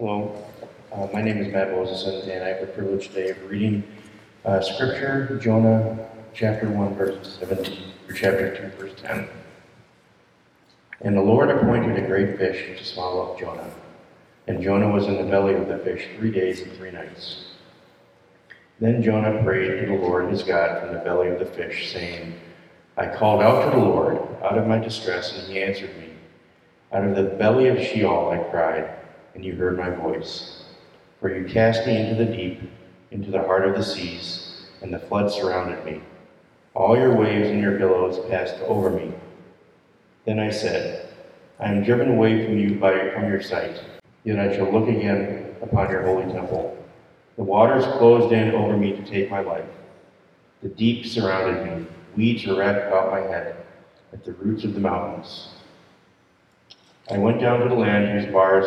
Hello, uh, my name is Matt Mosesen, and I have the privilege today of reading uh, Scripture, Jonah chapter 1, verse 17, or chapter 2, verse 10. And the Lord appointed a great fish to swallow up Jonah. And Jonah was in the belly of the fish three days and three nights. Then Jonah prayed to the Lord his God from the belly of the fish, saying, I called out to the Lord out of my distress, and he answered me. Out of the belly of Sheol I cried, and you heard my voice. For you cast me into the deep, into the heart of the seas, and the flood surrounded me. All your waves and your billows passed over me. Then I said, I am driven away from you by from your sight, yet I shall look again upon your holy temple. The waters closed in over me to take my life. The deep surrounded me. Weeds were wrapped about my head at the roots of the mountains. I went down to the land whose bars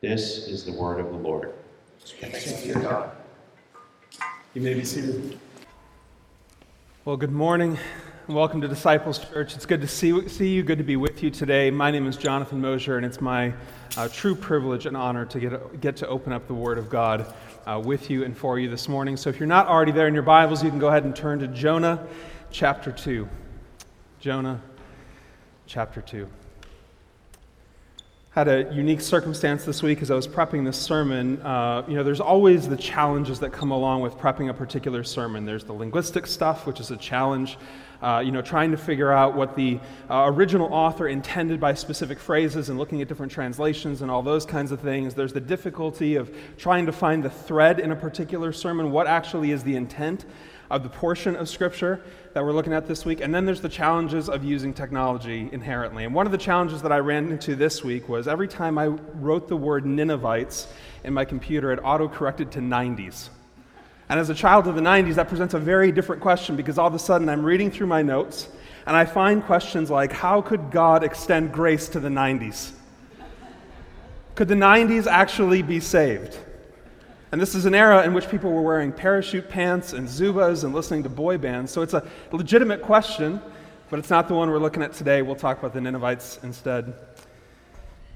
This is the word of the Lord. Thanks be to God. You may be seated. Well, good morning. and Welcome to Disciples Church. It's good to see, see you, good to be with you today. My name is Jonathan Mosier, and it's my uh, true privilege and honor to get, get to open up the Word of God uh, with you and for you this morning. So if you're not already there in your Bibles, you can go ahead and turn to Jonah chapter 2. Jonah chapter 2 had a unique circumstance this week as I was prepping this sermon. Uh, you know, there's always the challenges that come along with prepping a particular sermon. There's the linguistic stuff, which is a challenge. Uh, you know, trying to figure out what the uh, original author intended by specific phrases and looking at different translations and all those kinds of things. There's the difficulty of trying to find the thread in a particular sermon. What actually is the intent of the portion of Scripture that we're looking at this week. And then there's the challenges of using technology inherently. And one of the challenges that I ran into this week was every time I wrote the word Ninevites in my computer, it auto corrected to 90s. And as a child of the 90s, that presents a very different question because all of a sudden I'm reading through my notes and I find questions like how could God extend grace to the 90s? Could the 90s actually be saved? And this is an era in which people were wearing parachute pants and Zubaz and listening to boy bands. So it's a legitimate question, but it's not the one we're looking at today. We'll talk about the Ninevites instead.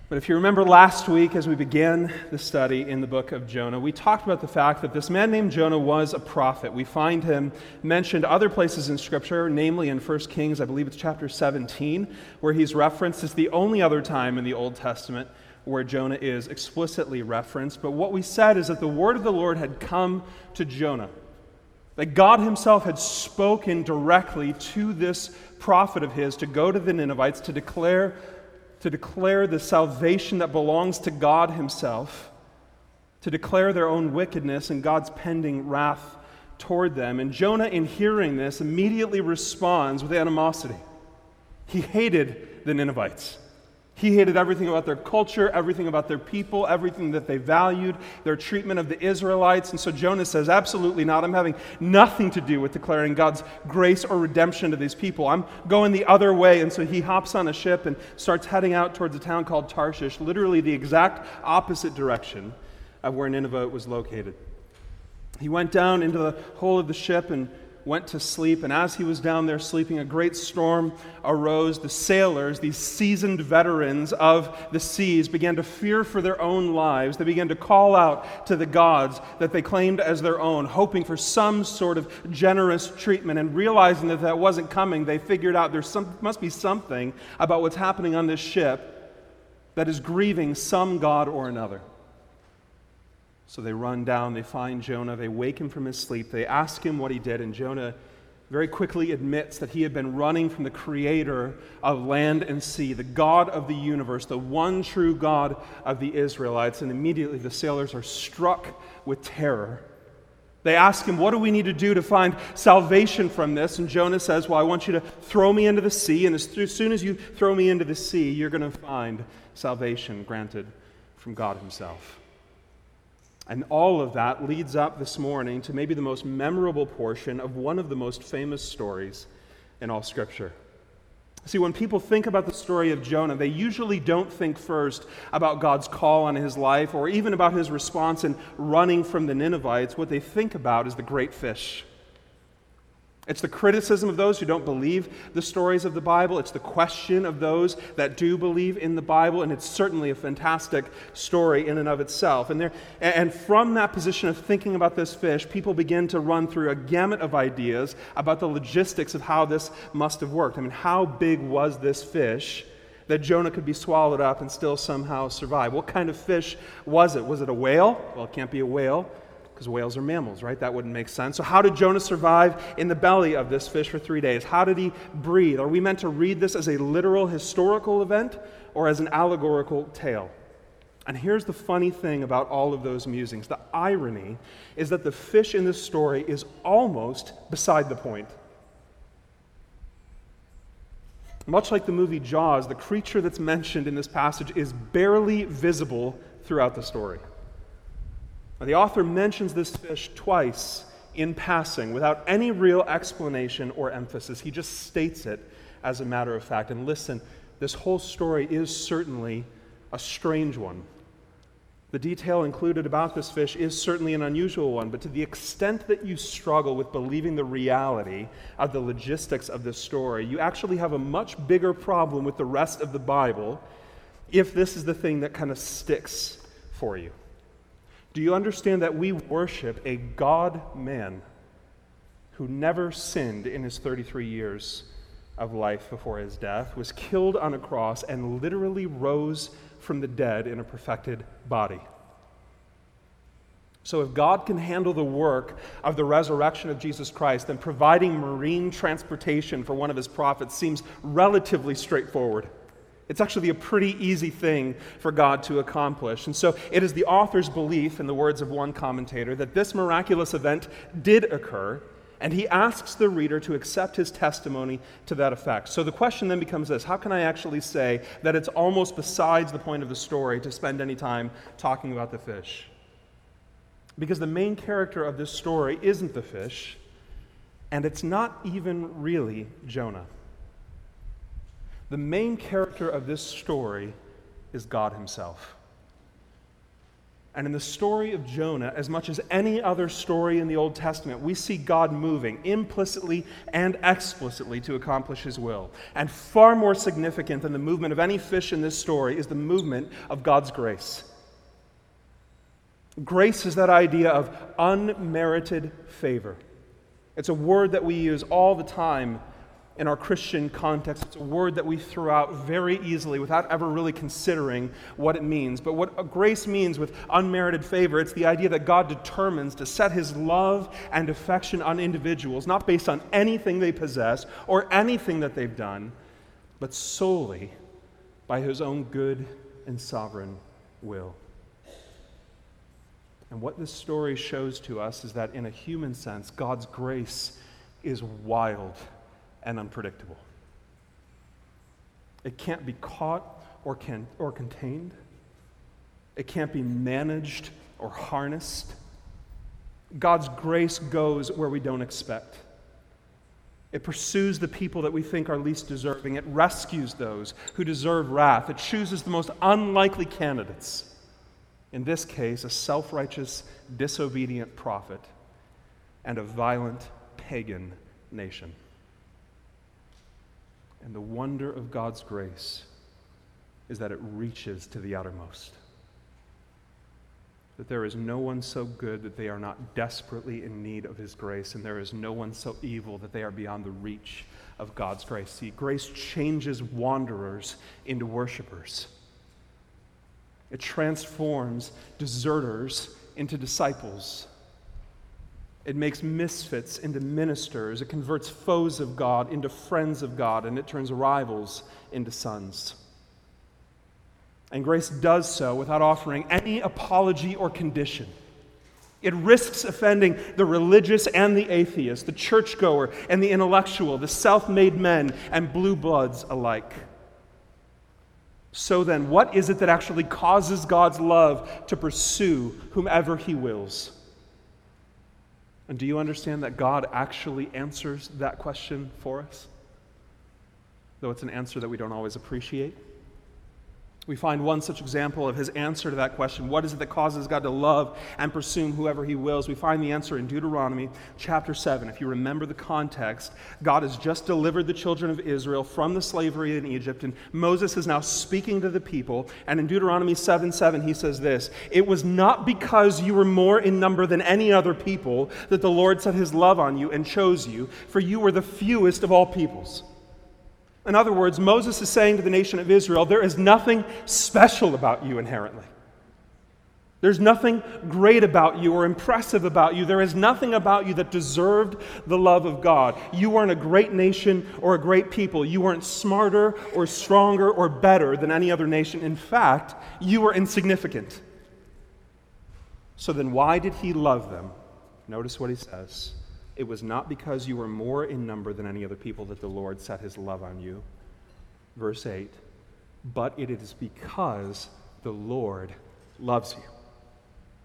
But if you remember last week, as we began the study in the book of Jonah, we talked about the fact that this man named Jonah was a prophet. We find him mentioned other places in Scripture, namely in 1 Kings, I believe it's chapter 17, where he's referenced. as the only other time in the Old Testament where Jonah is explicitly referenced. But what we said is that the word of the Lord had come to Jonah. That God Himself had spoken directly to this prophet of His to go to the Ninevites to declare, to declare the salvation that belongs to God Himself, to declare their own wickedness and God's pending wrath toward them. And Jonah, in hearing this, immediately responds with animosity. He hated the Ninevites. He hated everything about their culture, everything about their people, everything that they valued, their treatment of the Israelites. And so Jonah says, Absolutely not. I'm having nothing to do with declaring God's grace or redemption to these people. I'm going the other way. And so he hops on a ship and starts heading out towards a town called Tarshish, literally the exact opposite direction of where Nineveh was located. He went down into the hole of the ship and went to sleep, and as he was down there sleeping, a great storm arose. The sailors, these seasoned veterans of the seas, began to fear for their own lives. They began to call out to the gods that they claimed as their own, hoping for some sort of generous treatment. And realizing that that wasn't coming, they figured out there must be something about what's happening on this ship that is grieving some god or another. So they run down, they find Jonah, they wake him from his sleep, they ask him what he did, and Jonah very quickly admits that he had been running from the creator of land and sea, the God of the universe, the one true God of the Israelites. And immediately the sailors are struck with terror. They ask him, What do we need to do to find salvation from this? And Jonah says, Well, I want you to throw me into the sea, and as soon as you throw me into the sea, you're going to find salvation granted from God Himself. And all of that leads up this morning to maybe the most memorable portion of one of the most famous stories in all Scripture. See, when people think about the story of Jonah, they usually don't think first about God's call on his life or even about his response in running from the Ninevites. What they think about is the great fish. It's the criticism of those who don't believe the stories of the Bible. It's the question of those that do believe in the Bible. And it's certainly a fantastic story in and of itself. And, there, and from that position of thinking about this fish, people begin to run through a gamut of ideas about the logistics of how this must have worked. I mean, how big was this fish? That Jonah could be swallowed up and still somehow survive. What kind of fish was it? Was it a whale? Well, it can't be a whale because whales are mammals, right? That wouldn't make sense. So, how did Jonah survive in the belly of this fish for three days? How did he breathe? Are we meant to read this as a literal historical event or as an allegorical tale? And here's the funny thing about all of those musings the irony is that the fish in this story is almost beside the point. Much like the movie Jaws, the creature that's mentioned in this passage is barely visible throughout the story. Now, the author mentions this fish twice in passing without any real explanation or emphasis. He just states it as a matter of fact. And listen, this whole story is certainly a strange one. The detail included about this fish is certainly an unusual one, but to the extent that you struggle with believing the reality of the logistics of this story, you actually have a much bigger problem with the rest of the Bible if this is the thing that kind of sticks for you. Do you understand that we worship a God man who never sinned in his 33 years of life before his death, was killed on a cross, and literally rose from the dead in a perfected body? So, if God can handle the work of the resurrection of Jesus Christ, then providing marine transportation for one of his prophets seems relatively straightforward. It's actually a pretty easy thing for God to accomplish. And so it is the author's belief, in the words of one commentator, that this miraculous event did occur, and he asks the reader to accept his testimony to that effect. So the question then becomes this How can I actually say that it's almost besides the point of the story to spend any time talking about the fish? Because the main character of this story isn't the fish, and it's not even really Jonah. The main character of this story is God Himself. And in the story of Jonah, as much as any other story in the Old Testament, we see God moving implicitly and explicitly to accomplish His will. And far more significant than the movement of any fish in this story is the movement of God's grace. Grace is that idea of unmerited favor. It's a word that we use all the time in our Christian context. It's a word that we throw out very easily without ever really considering what it means. But what grace means with unmerited favor, it's the idea that God determines to set his love and affection on individuals, not based on anything they possess or anything that they've done, but solely by his own good and sovereign will. And what this story shows to us is that, in a human sense, God's grace is wild and unpredictable. It can't be caught or, can, or contained. It can't be managed or harnessed. God's grace goes where we don't expect. It pursues the people that we think are least deserving. It rescues those who deserve wrath. It chooses the most unlikely candidates. In this case, a self righteous, disobedient prophet and a violent pagan nation. And the wonder of God's grace is that it reaches to the outermost. That there is no one so good that they are not desperately in need of His grace, and there is no one so evil that they are beyond the reach of God's grace. See, grace changes wanderers into worshipers, it transforms deserters into disciples. It makes misfits into ministers. It converts foes of God into friends of God, and it turns rivals into sons. And grace does so without offering any apology or condition. It risks offending the religious and the atheist, the churchgoer and the intellectual, the self made men and blue bloods alike. So then, what is it that actually causes God's love to pursue whomever He wills? And do you understand that God actually answers that question for us? Though it's an answer that we don't always appreciate. We find one such example of his answer to that question what is it that causes God to love and pursue whoever he wills? We find the answer in Deuteronomy chapter 7. If you remember the context, God has just delivered the children of Israel from the slavery in Egypt, and Moses is now speaking to the people. And in Deuteronomy 7 7, he says this It was not because you were more in number than any other people that the Lord set his love on you and chose you, for you were the fewest of all peoples. In other words, Moses is saying to the nation of Israel, there is nothing special about you inherently. There's nothing great about you or impressive about you. There is nothing about you that deserved the love of God. You weren't a great nation or a great people. You weren't smarter or stronger or better than any other nation. In fact, you were insignificant. So then, why did he love them? Notice what he says. It was not because you were more in number than any other people that the Lord set his love on you. Verse 8, but it is because the Lord loves you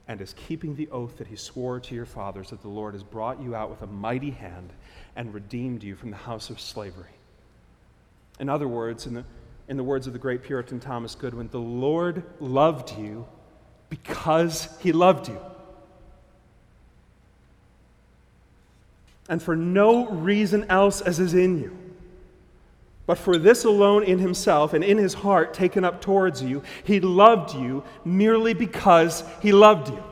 and is keeping the oath that he swore to your fathers that the Lord has brought you out with a mighty hand and redeemed you from the house of slavery. In other words, in the, in the words of the great Puritan Thomas Goodwin, the Lord loved you because he loved you. And for no reason else as is in you. But for this alone in himself and in his heart taken up towards you, he loved you merely because he loved you.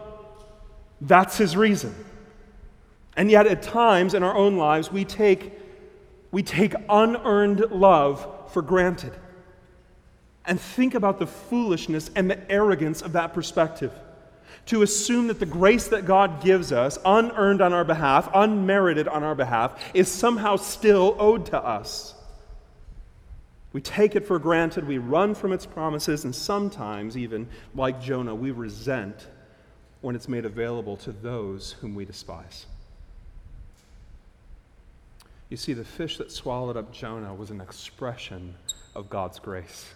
That's his reason. And yet, at times in our own lives, we take, we take unearned love for granted. And think about the foolishness and the arrogance of that perspective to assume that the grace that God gives us, unearned on our behalf, unmerited on our behalf, is somehow still owed to us. We take it for granted, we run from its promises, and sometimes, even like Jonah, we resent when it's made available to those whom we despise. You see, the fish that swallowed up Jonah was an expression of God's grace.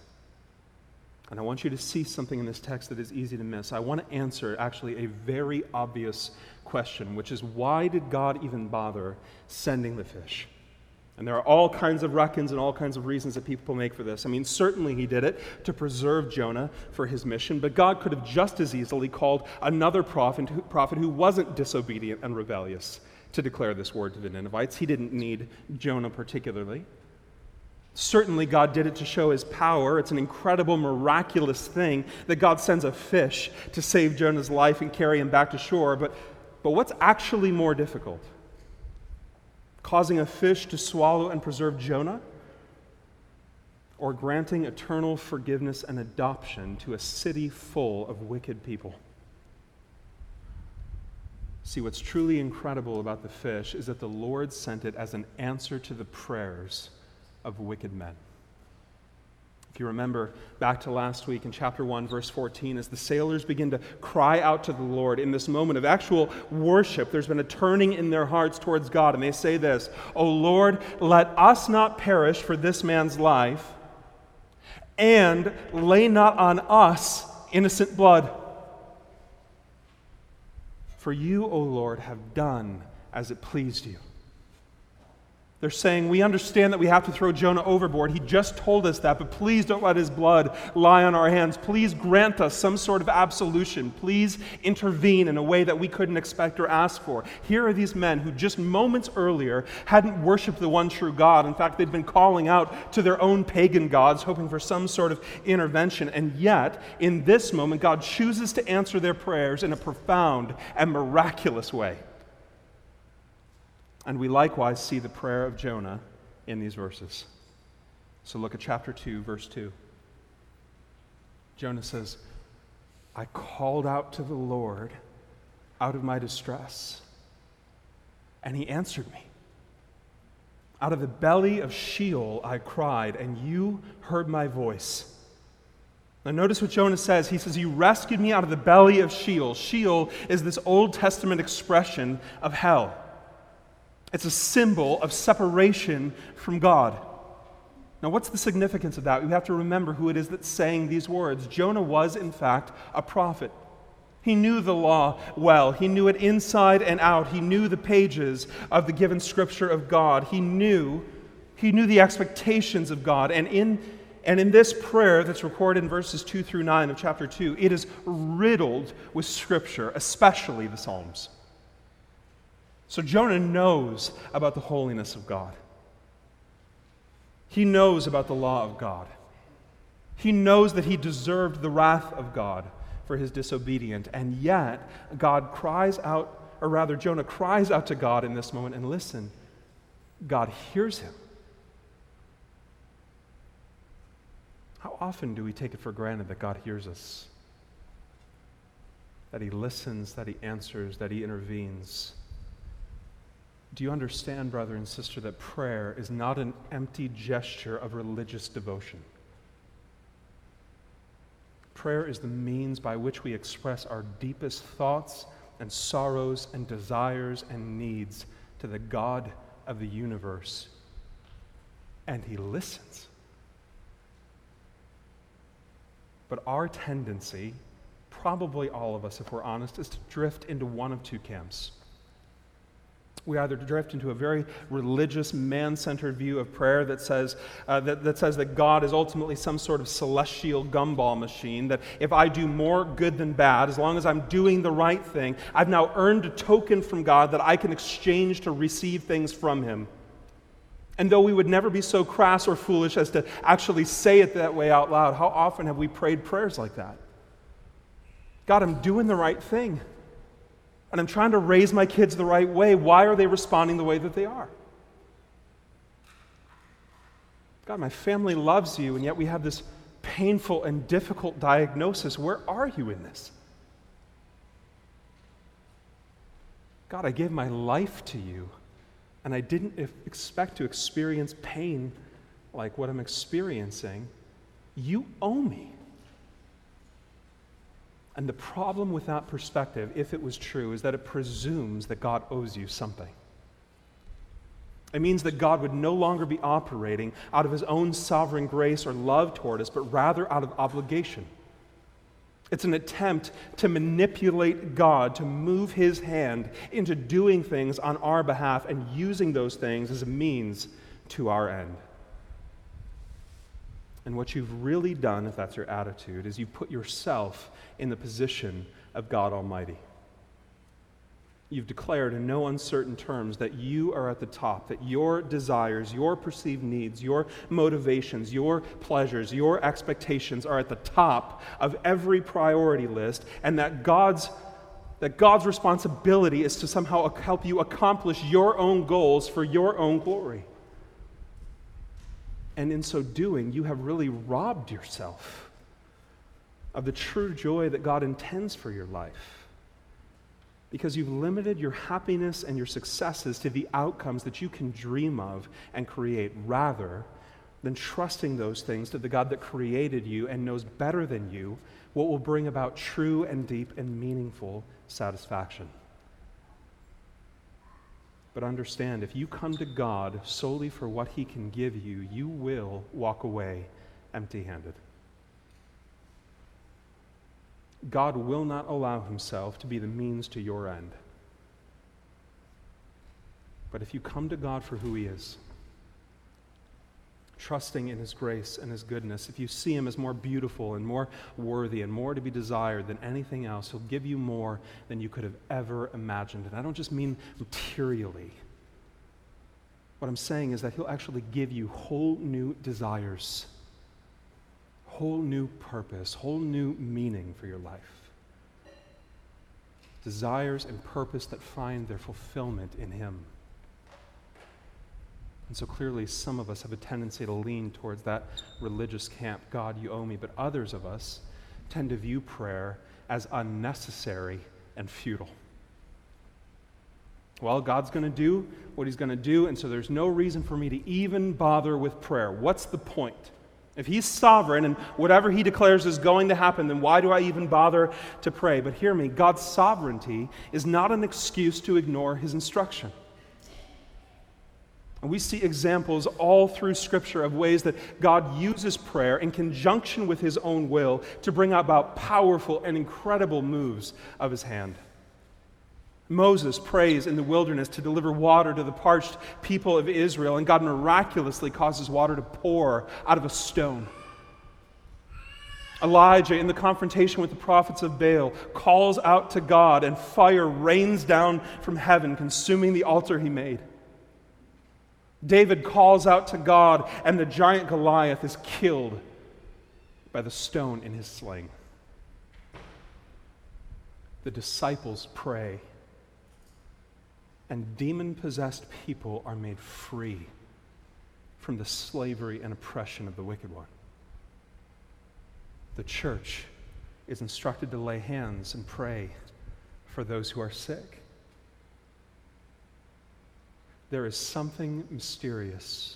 And I want you to see something in this text that is easy to miss. I want to answer actually a very obvious question, which is why did God even bother sending the fish? And there are all kinds of reckons and all kinds of reasons that people make for this. I mean, certainly he did it to preserve Jonah for his mission, but God could have just as easily called another prophet, prophet who wasn't disobedient and rebellious to declare this word to the Ninevites. He didn't need Jonah particularly. Certainly, God did it to show his power. It's an incredible, miraculous thing that God sends a fish to save Jonah's life and carry him back to shore. But, but what's actually more difficult? Causing a fish to swallow and preserve Jonah? Or granting eternal forgiveness and adoption to a city full of wicked people? See, what's truly incredible about the fish is that the Lord sent it as an answer to the prayers of wicked men. If you remember back to last week in chapter 1, verse 14, as the sailors begin to cry out to the Lord in this moment of actual worship, there's been a turning in their hearts towards God, and they say this O Lord, let us not perish for this man's life, and lay not on us innocent blood. For you, O Lord, have done as it pleased you. They're saying, We understand that we have to throw Jonah overboard. He just told us that, but please don't let his blood lie on our hands. Please grant us some sort of absolution. Please intervene in a way that we couldn't expect or ask for. Here are these men who just moments earlier hadn't worshiped the one true God. In fact, they'd been calling out to their own pagan gods, hoping for some sort of intervention. And yet, in this moment, God chooses to answer their prayers in a profound and miraculous way. And we likewise see the prayer of Jonah in these verses. So look at chapter 2, verse 2. Jonah says, I called out to the Lord out of my distress, and he answered me. Out of the belly of Sheol I cried, and you heard my voice. Now, notice what Jonah says. He says, You rescued me out of the belly of Sheol. Sheol is this Old Testament expression of hell. It's a symbol of separation from God. Now, what's the significance of that? We have to remember who it is that's saying these words. Jonah was, in fact, a prophet. He knew the law well. He knew it inside and out. He knew the pages of the given scripture of God. He knew, he knew the expectations of God. And in, and in this prayer that's recorded in verses 2 through 9 of chapter 2, it is riddled with scripture, especially the Psalms. So Jonah knows about the holiness of God. He knows about the law of God. He knows that he deserved the wrath of God for his disobedience. And yet, God cries out, or rather, Jonah cries out to God in this moment, and listen, God hears him. How often do we take it for granted that God hears us? That he listens, that he answers, that he intervenes? Do you understand, brother and sister, that prayer is not an empty gesture of religious devotion? Prayer is the means by which we express our deepest thoughts and sorrows and desires and needs to the God of the universe. And He listens. But our tendency, probably all of us, if we're honest, is to drift into one of two camps we either drift into a very religious, man centered view of prayer that says, uh, that, that says that God is ultimately some sort of celestial gumball machine, that if I do more good than bad, as long as I'm doing the right thing, I've now earned a token from God that I can exchange to receive things from Him. And though we would never be so crass or foolish as to actually say it that way out loud, how often have we prayed prayers like that? God, I'm doing the right thing and I'm trying to raise my kids the right way. Why are they responding the way that they are? God, my family loves you, and yet we have this painful and difficult diagnosis. Where are you in this? God, I gave my life to you, and I didn't expect to experience pain like what I'm experiencing. You owe me. And the problem with that perspective, if it was true, is that it presumes that God owes you something. It means that God would no longer be operating out of his own sovereign grace or love toward us, but rather out of obligation. It's an attempt to manipulate God, to move his hand into doing things on our behalf and using those things as a means to our end. And what you've really done, if that's your attitude, is you put yourself in the position of God Almighty. You've declared in no uncertain terms that you are at the top, that your desires, your perceived needs, your motivations, your pleasures, your expectations are at the top of every priority list, and that God's, that God's responsibility is to somehow help you accomplish your own goals for your own glory. And in so doing, you have really robbed yourself of the true joy that God intends for your life. Because you've limited your happiness and your successes to the outcomes that you can dream of and create, rather than trusting those things to the God that created you and knows better than you what will bring about true and deep and meaningful satisfaction. But understand, if you come to God solely for what He can give you, you will walk away empty handed. God will not allow Himself to be the means to your end. But if you come to God for who He is, trusting in His grace and His goodness, if you see Him as more beautiful and more worthy and more to be desired than anything else, He'll give you more than you could have ever imagined. And I don't just mean materially. What I'm saying is that He'll actually give you whole new desires, whole new purpose, whole new meaning for your life. Desires and purpose that find their fulfillment in Him. And so clearly, some of us have a tendency to lean towards that religious camp God, you owe me. But others of us tend to view prayer as unnecessary and futile. Well, God's going to do what He's going to do, and so there's no reason for me to even bother with prayer. What's the point? If He's sovereign and whatever He declares is going to happen, then why do I even bother to pray? But hear me God's sovereignty is not an excuse to ignore His instruction. And we see examples all through Scripture of ways that God uses prayer in conjunction with His own will to bring about powerful and incredible moves of His hand. Moses prays in the wilderness to deliver water to the parched people of Israel, and God miraculously causes water to pour out of a stone. Elijah, in the confrontation with the prophets of Baal, calls out to God, and fire rains down from heaven, consuming the altar he made. David calls out to God, and the giant Goliath is killed by the stone in his sling. The disciples pray, and demon possessed people are made free from the slavery and oppression of the wicked one. The church is instructed to lay hands and pray for those who are sick there is something mysterious,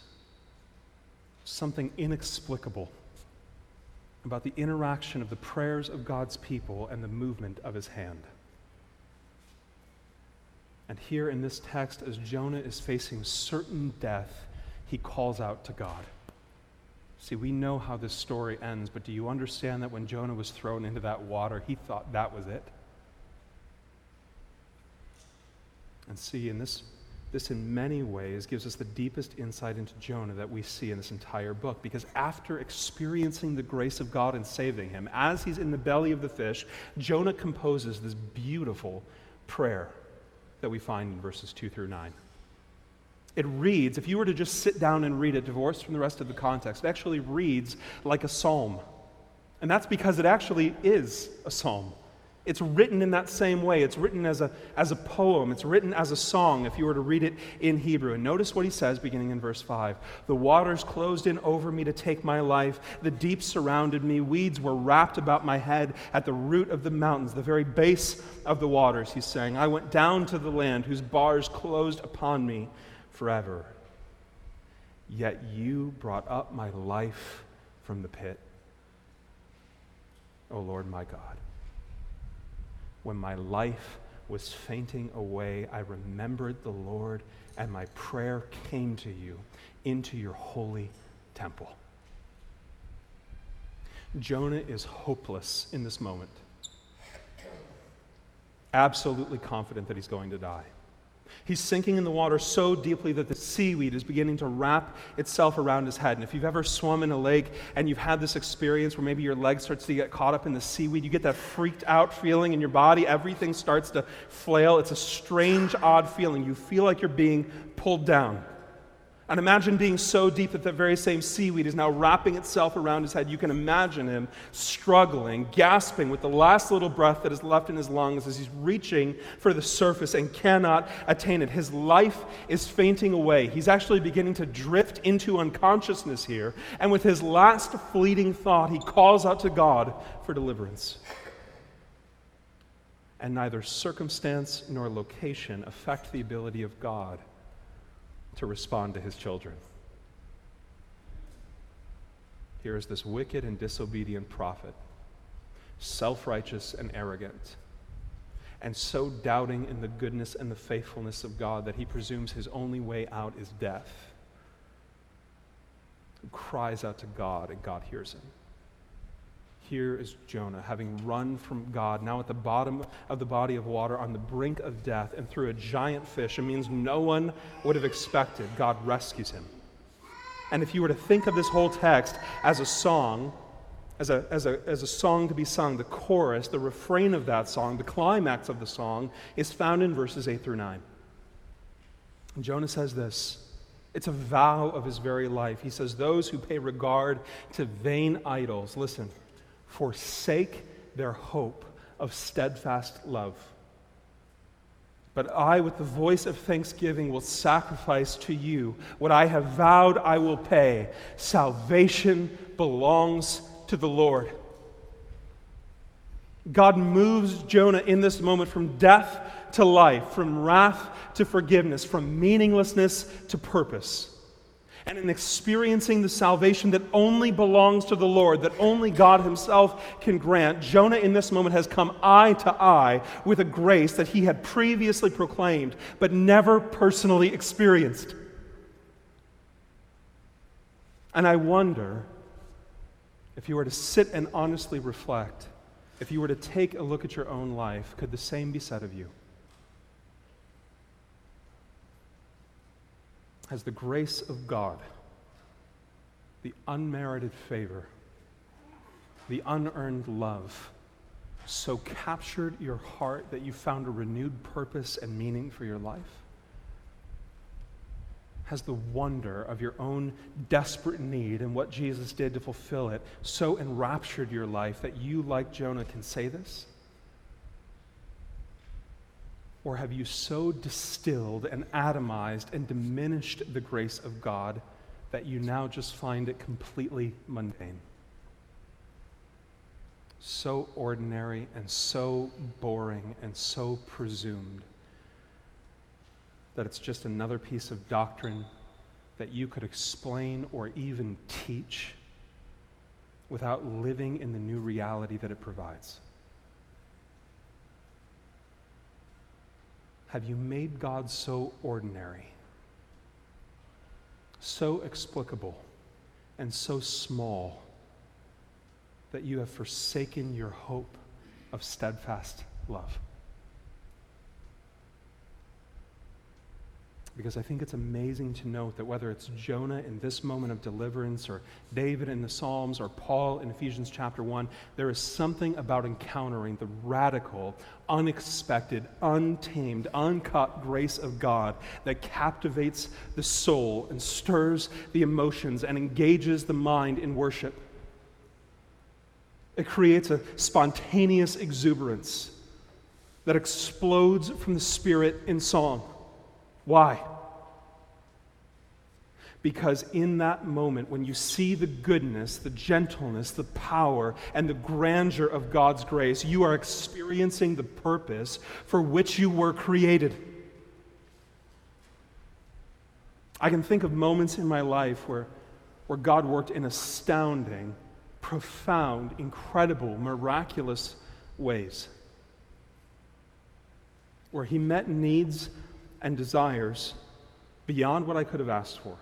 something inexplicable about the interaction of the prayers of God's people and the movement of his hand. And here in this text, as Jonah is facing certain death, he calls out to God. See, we know how this story ends, but do you understand that when Jonah was thrown into that water, he thought that was it? And see, in this this, in many ways, gives us the deepest insight into Jonah that we see in this entire book. Because after experiencing the grace of God and saving him, as he's in the belly of the fish, Jonah composes this beautiful prayer that we find in verses 2 through 9. It reads, if you were to just sit down and read it, divorced from the rest of the context, it actually reads like a psalm. And that's because it actually is a psalm. It's written in that same way. It's written as a, as a poem. It's written as a song if you were to read it in Hebrew. And notice what he says beginning in verse 5 The waters closed in over me to take my life. The deep surrounded me. Weeds were wrapped about my head at the root of the mountains, the very base of the waters, he's saying. I went down to the land whose bars closed upon me forever. Yet you brought up my life from the pit. O Lord my God. When my life was fainting away, I remembered the Lord, and my prayer came to you into your holy temple. Jonah is hopeless in this moment, absolutely confident that he's going to die. He's sinking in the water so deeply that the seaweed is beginning to wrap itself around his head. And if you've ever swum in a lake and you've had this experience where maybe your leg starts to get caught up in the seaweed, you get that freaked out feeling in your body. Everything starts to flail. It's a strange, odd feeling. You feel like you're being pulled down. And imagine being so deep that the very same seaweed is now wrapping itself around his head. You can imagine him struggling, gasping with the last little breath that is left in his lungs as he's reaching for the surface and cannot attain it. His life is fainting away. He's actually beginning to drift into unconsciousness here. And with his last fleeting thought, he calls out to God for deliverance. And neither circumstance nor location affect the ability of God to respond to his children. Here is this wicked and disobedient prophet, self righteous and arrogant, and so doubting in the goodness and the faithfulness of God that he presumes his only way out is death. He cries out to God, and God hears him. Here is Jonah, having run from God, now at the bottom of the body of water, on the brink of death, and through a giant fish. It means no one would have expected. God rescues him. And if you were to think of this whole text as a song, as a, as, a, as a song to be sung, the chorus, the refrain of that song, the climax of the song, is found in verses 8 through 9. And Jonah says this it's a vow of his very life. He says, Those who pay regard to vain idols, listen, forsake their hope of steadfast love. But I, with the voice of thanksgiving, will sacrifice to you what I have vowed I will pay. Salvation belongs to the Lord. God moves Jonah in this moment from death to life, from wrath to forgiveness, from meaninglessness to purpose and in experiencing the salvation that only belongs to the Lord, that only God Himself can grant, Jonah in this moment has come eye to eye with a grace that he had previously proclaimed but never personally experienced. And I wonder if you were to sit and honestly reflect, if you were to take a look at your own life, could the same be said of you? Has the grace of God, the unmerited favor, the unearned love, so captured your heart that you found a renewed purpose and meaning for your life? Has the wonder of your own desperate need and what Jesus did to fulfill it so enraptured your life that you, like Jonah, can say this? Or have you so distilled and atomized and diminished the grace of God that you now just find it completely mundane? So ordinary and so boring and so presumed that it's just another piece of doctrine that you could explain or even teach without living in the new reality that it provides. Have you made God so ordinary, so explicable, and so small that you have forsaken your hope of steadfast love? Because I think it's amazing to note that whether it's Jonah in this moment of deliverance, or David in the Psalms, or Paul in Ephesians chapter 1, there is something about encountering the radical, unexpected, untamed, uncut grace of God that captivates the soul and stirs the emotions and engages the mind in worship. It creates a spontaneous exuberance that explodes from the Spirit in song. Why? Because in that moment, when you see the goodness, the gentleness, the power, and the grandeur of God's grace, you are experiencing the purpose for which you were created. I can think of moments in my life where, where God worked in astounding, profound, incredible, miraculous ways. Where He met needs and desires beyond what I could have asked for.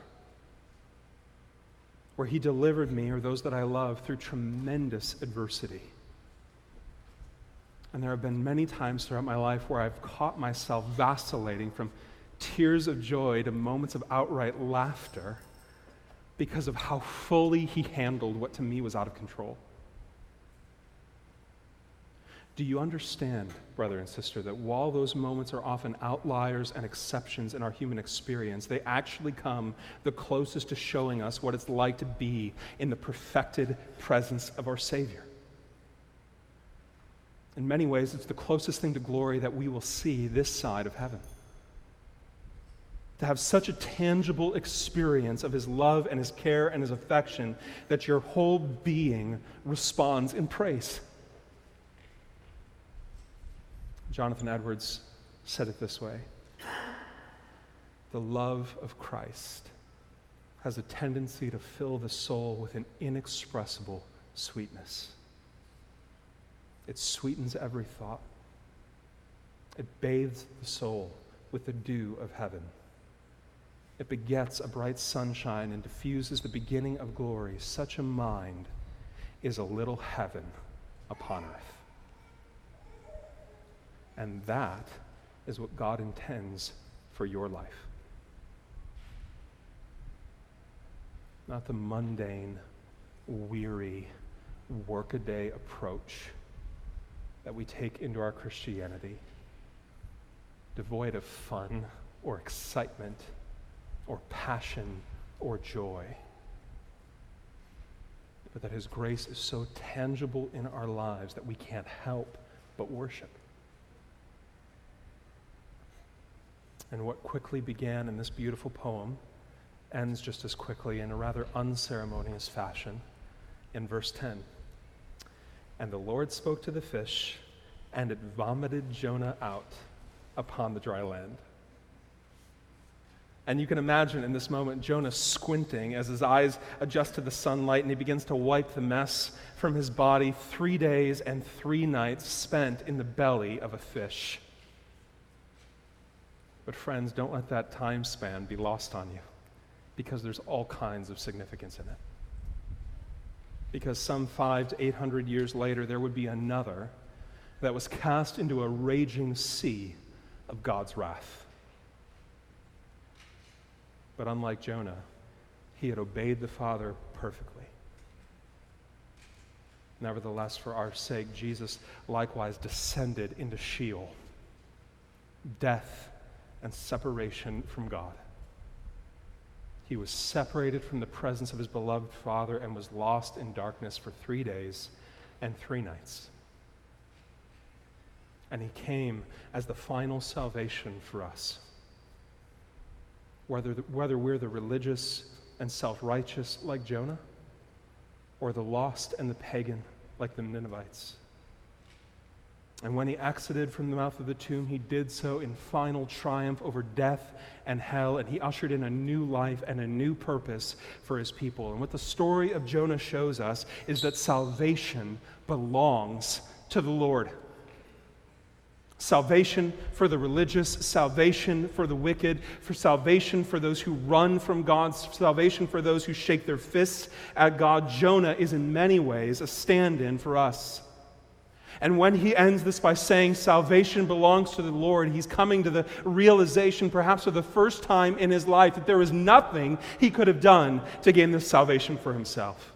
Where He delivered me or those that I love through tremendous adversity. And there have been many times throughout my life where I've caught myself vacillating from tears of joy to moments of outright laughter because of how fully He handled what to me was out of control. Do you understand, brother and sister, that while those moments are often outliers and exceptions in our human experience, they actually come the closest to showing us what it's like to be in the perfected presence of our Savior? In many ways, it's the closest thing to glory that we will see this side of heaven. To have such a tangible experience of His love and His care and His affection that your whole being responds in praise. Jonathan Edwards said it this way The love of Christ has a tendency to fill the soul with an inexpressible sweetness. It sweetens every thought, it bathes the soul with the dew of heaven. It begets a bright sunshine and diffuses the beginning of glory. Such a mind is a little heaven upon earth. And that is what God intends for your life. Not the mundane, weary, workaday approach that we take into our Christianity, devoid of fun or excitement or passion or joy. But that His grace is so tangible in our lives that we can't help but worship. And what quickly began in this beautiful poem ends just as quickly in a rather unceremonious fashion in verse 10. And the Lord spoke to the fish, and it vomited Jonah out upon the dry land. And you can imagine in this moment Jonah squinting as his eyes adjust to the sunlight and he begins to wipe the mess from his body. Three days and three nights spent in the belly of a fish. But, friends, don't let that time span be lost on you. because there's all kinds of significance in it. Because some five to eight hundred years later, there would be another that was cast into a raging sea of God's wrath. But unlike Jonah, he had obeyed the Father perfectly. Nevertheless, for our sake, Jesus likewise descended into Sheol, death and separation from God. He was separated from the presence of his beloved Father and was lost in darkness for three days and three nights. And he came as the final salvation for us. Whether, whether we're the religious and self righteous like Jonah, or the lost and the pagan like the Ninevites. And when he exited from the mouth of the tomb, he did so in final triumph over death and hell, and he ushered in a new life and a new purpose for his people. And what the story of Jonah shows us is that salvation belongs to the Lord. Salvation for the religious, salvation for the wicked, for salvation for those who run from God, salvation for those who shake their fists at God. Jonah is in many ways a stand in for us. And when he ends this by saying salvation belongs to the Lord, he's coming to the realization, perhaps for the first time in his life, that there is nothing he could have done to gain this salvation for himself.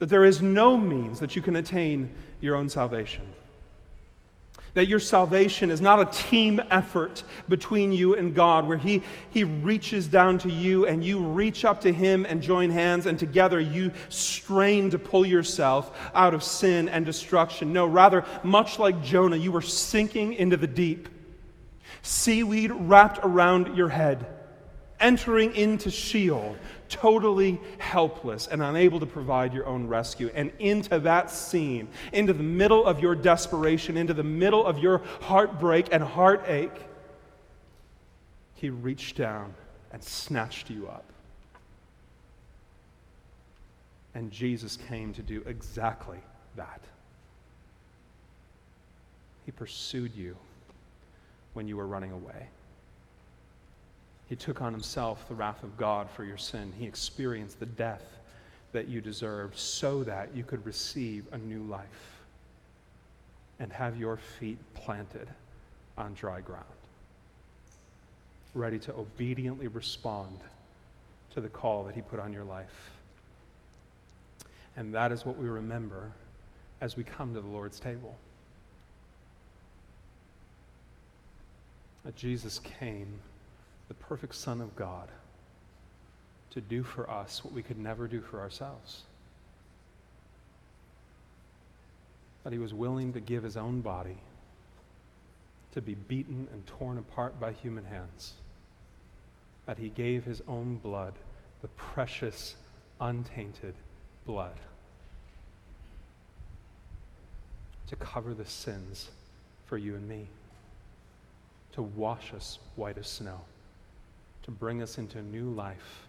That there is no means that you can attain your own salvation. That your salvation is not a team effort between you and God, where he, he reaches down to you and you reach up to Him and join hands, and together you strain to pull yourself out of sin and destruction. No, rather, much like Jonah, you were sinking into the deep, seaweed wrapped around your head, entering into Sheol, totally helpless and unable to provide your own rescue. And into that scene, into the middle of your desperation, into the middle of your heartbreak and heartache, he reached down and snatched you up. And Jesus came to do exactly that. He pursued you when you were running away. He took on himself the wrath of God for your sin. He experienced the death that you deserved so that you could receive a new life and have your feet planted on dry ground, ready to obediently respond to the call that he put on your life. And that is what we remember as we come to the Lord's table. That Jesus came the perfect Son of God, to do for us what we could never do for ourselves. That he was willing to give his own body to be beaten and torn apart by human hands. That he gave his own blood, the precious, untainted blood, to cover the sins for you and me, to wash us white as snow to bring us into new life,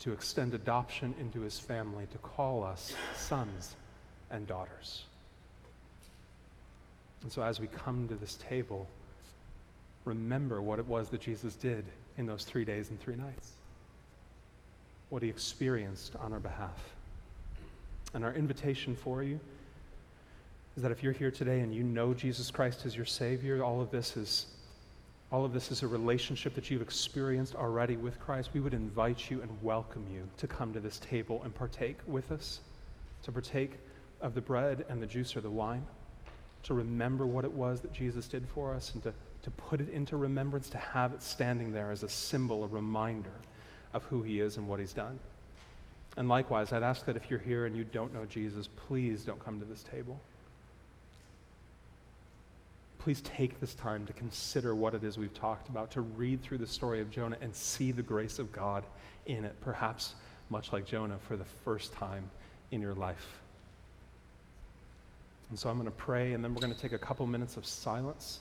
to extend adoption into his family, to call us sons and daughters. And so, as we come to this table, remember what it was that Jesus did in those three days and three nights, what he experienced on our behalf. And our invitation for you is that if you're here today and you know Jesus Christ as your Savior, all of this is all of this is a relationship that you've experienced already with Christ, we would invite you and welcome you to come to this table and partake with us, to partake of the bread and the juice or the wine, to remember what it was that Jesus did for us, and to, to put it into remembrance, to have it standing there as a symbol, a reminder of who He is and what He's done. And likewise, I'd ask that if you're here and you don't know Jesus, please don't come to this table please take this time to consider what it is we've talked about, to read through the story of Jonah and see the grace of God in it, perhaps much like Jonah for the first time in your life. And so I'm going to pray, and then we're going to take a couple minutes of silence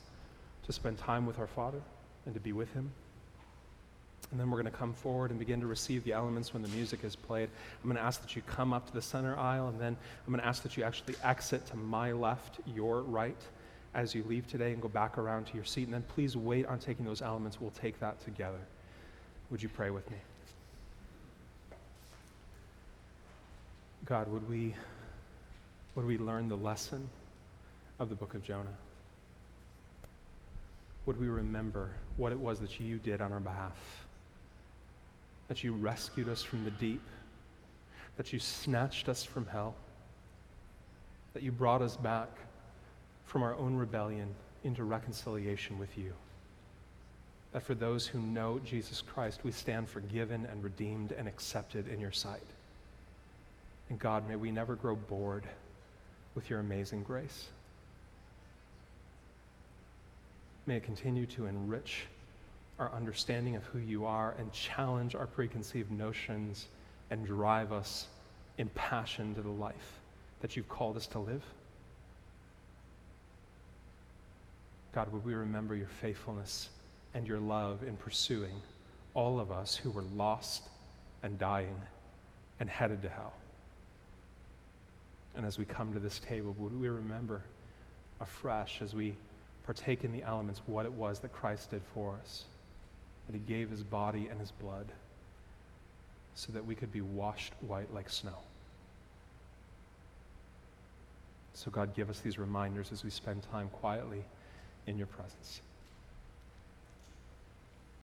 to spend time with our Father and to be with Him. And then we're going to come forward and begin to receive the elements when the music is played. I'm going to ask that you come up to the center aisle, and then I'm going to ask that you actually exit to my left, your right as you leave today and go back around to your seat. And then please wait on taking those elements. We'll take that together. Would you pray with me? God, would we, would we learn the lesson of the book of Jonah? Would we remember what it was that you did on our behalf? That you rescued us from the deep, that you snatched us from hell, that you brought us back from our own rebellion into reconciliation with you. That for those who know Jesus Christ, we stand forgiven and redeemed and accepted in your sight. And God, may we never grow bored with your amazing grace. May it continue to enrich our understanding of who you are and challenge our preconceived notions and drive us in passion to the life that you've called us to live. God, would we remember your faithfulness and your love in pursuing all of us who were lost and dying and headed to hell? And as we come to this table, would we remember afresh as we partake in the elements what it was that Christ did for us? That he gave his body and his blood so that we could be washed white like snow. So, God, give us these reminders as we spend time quietly in your presence.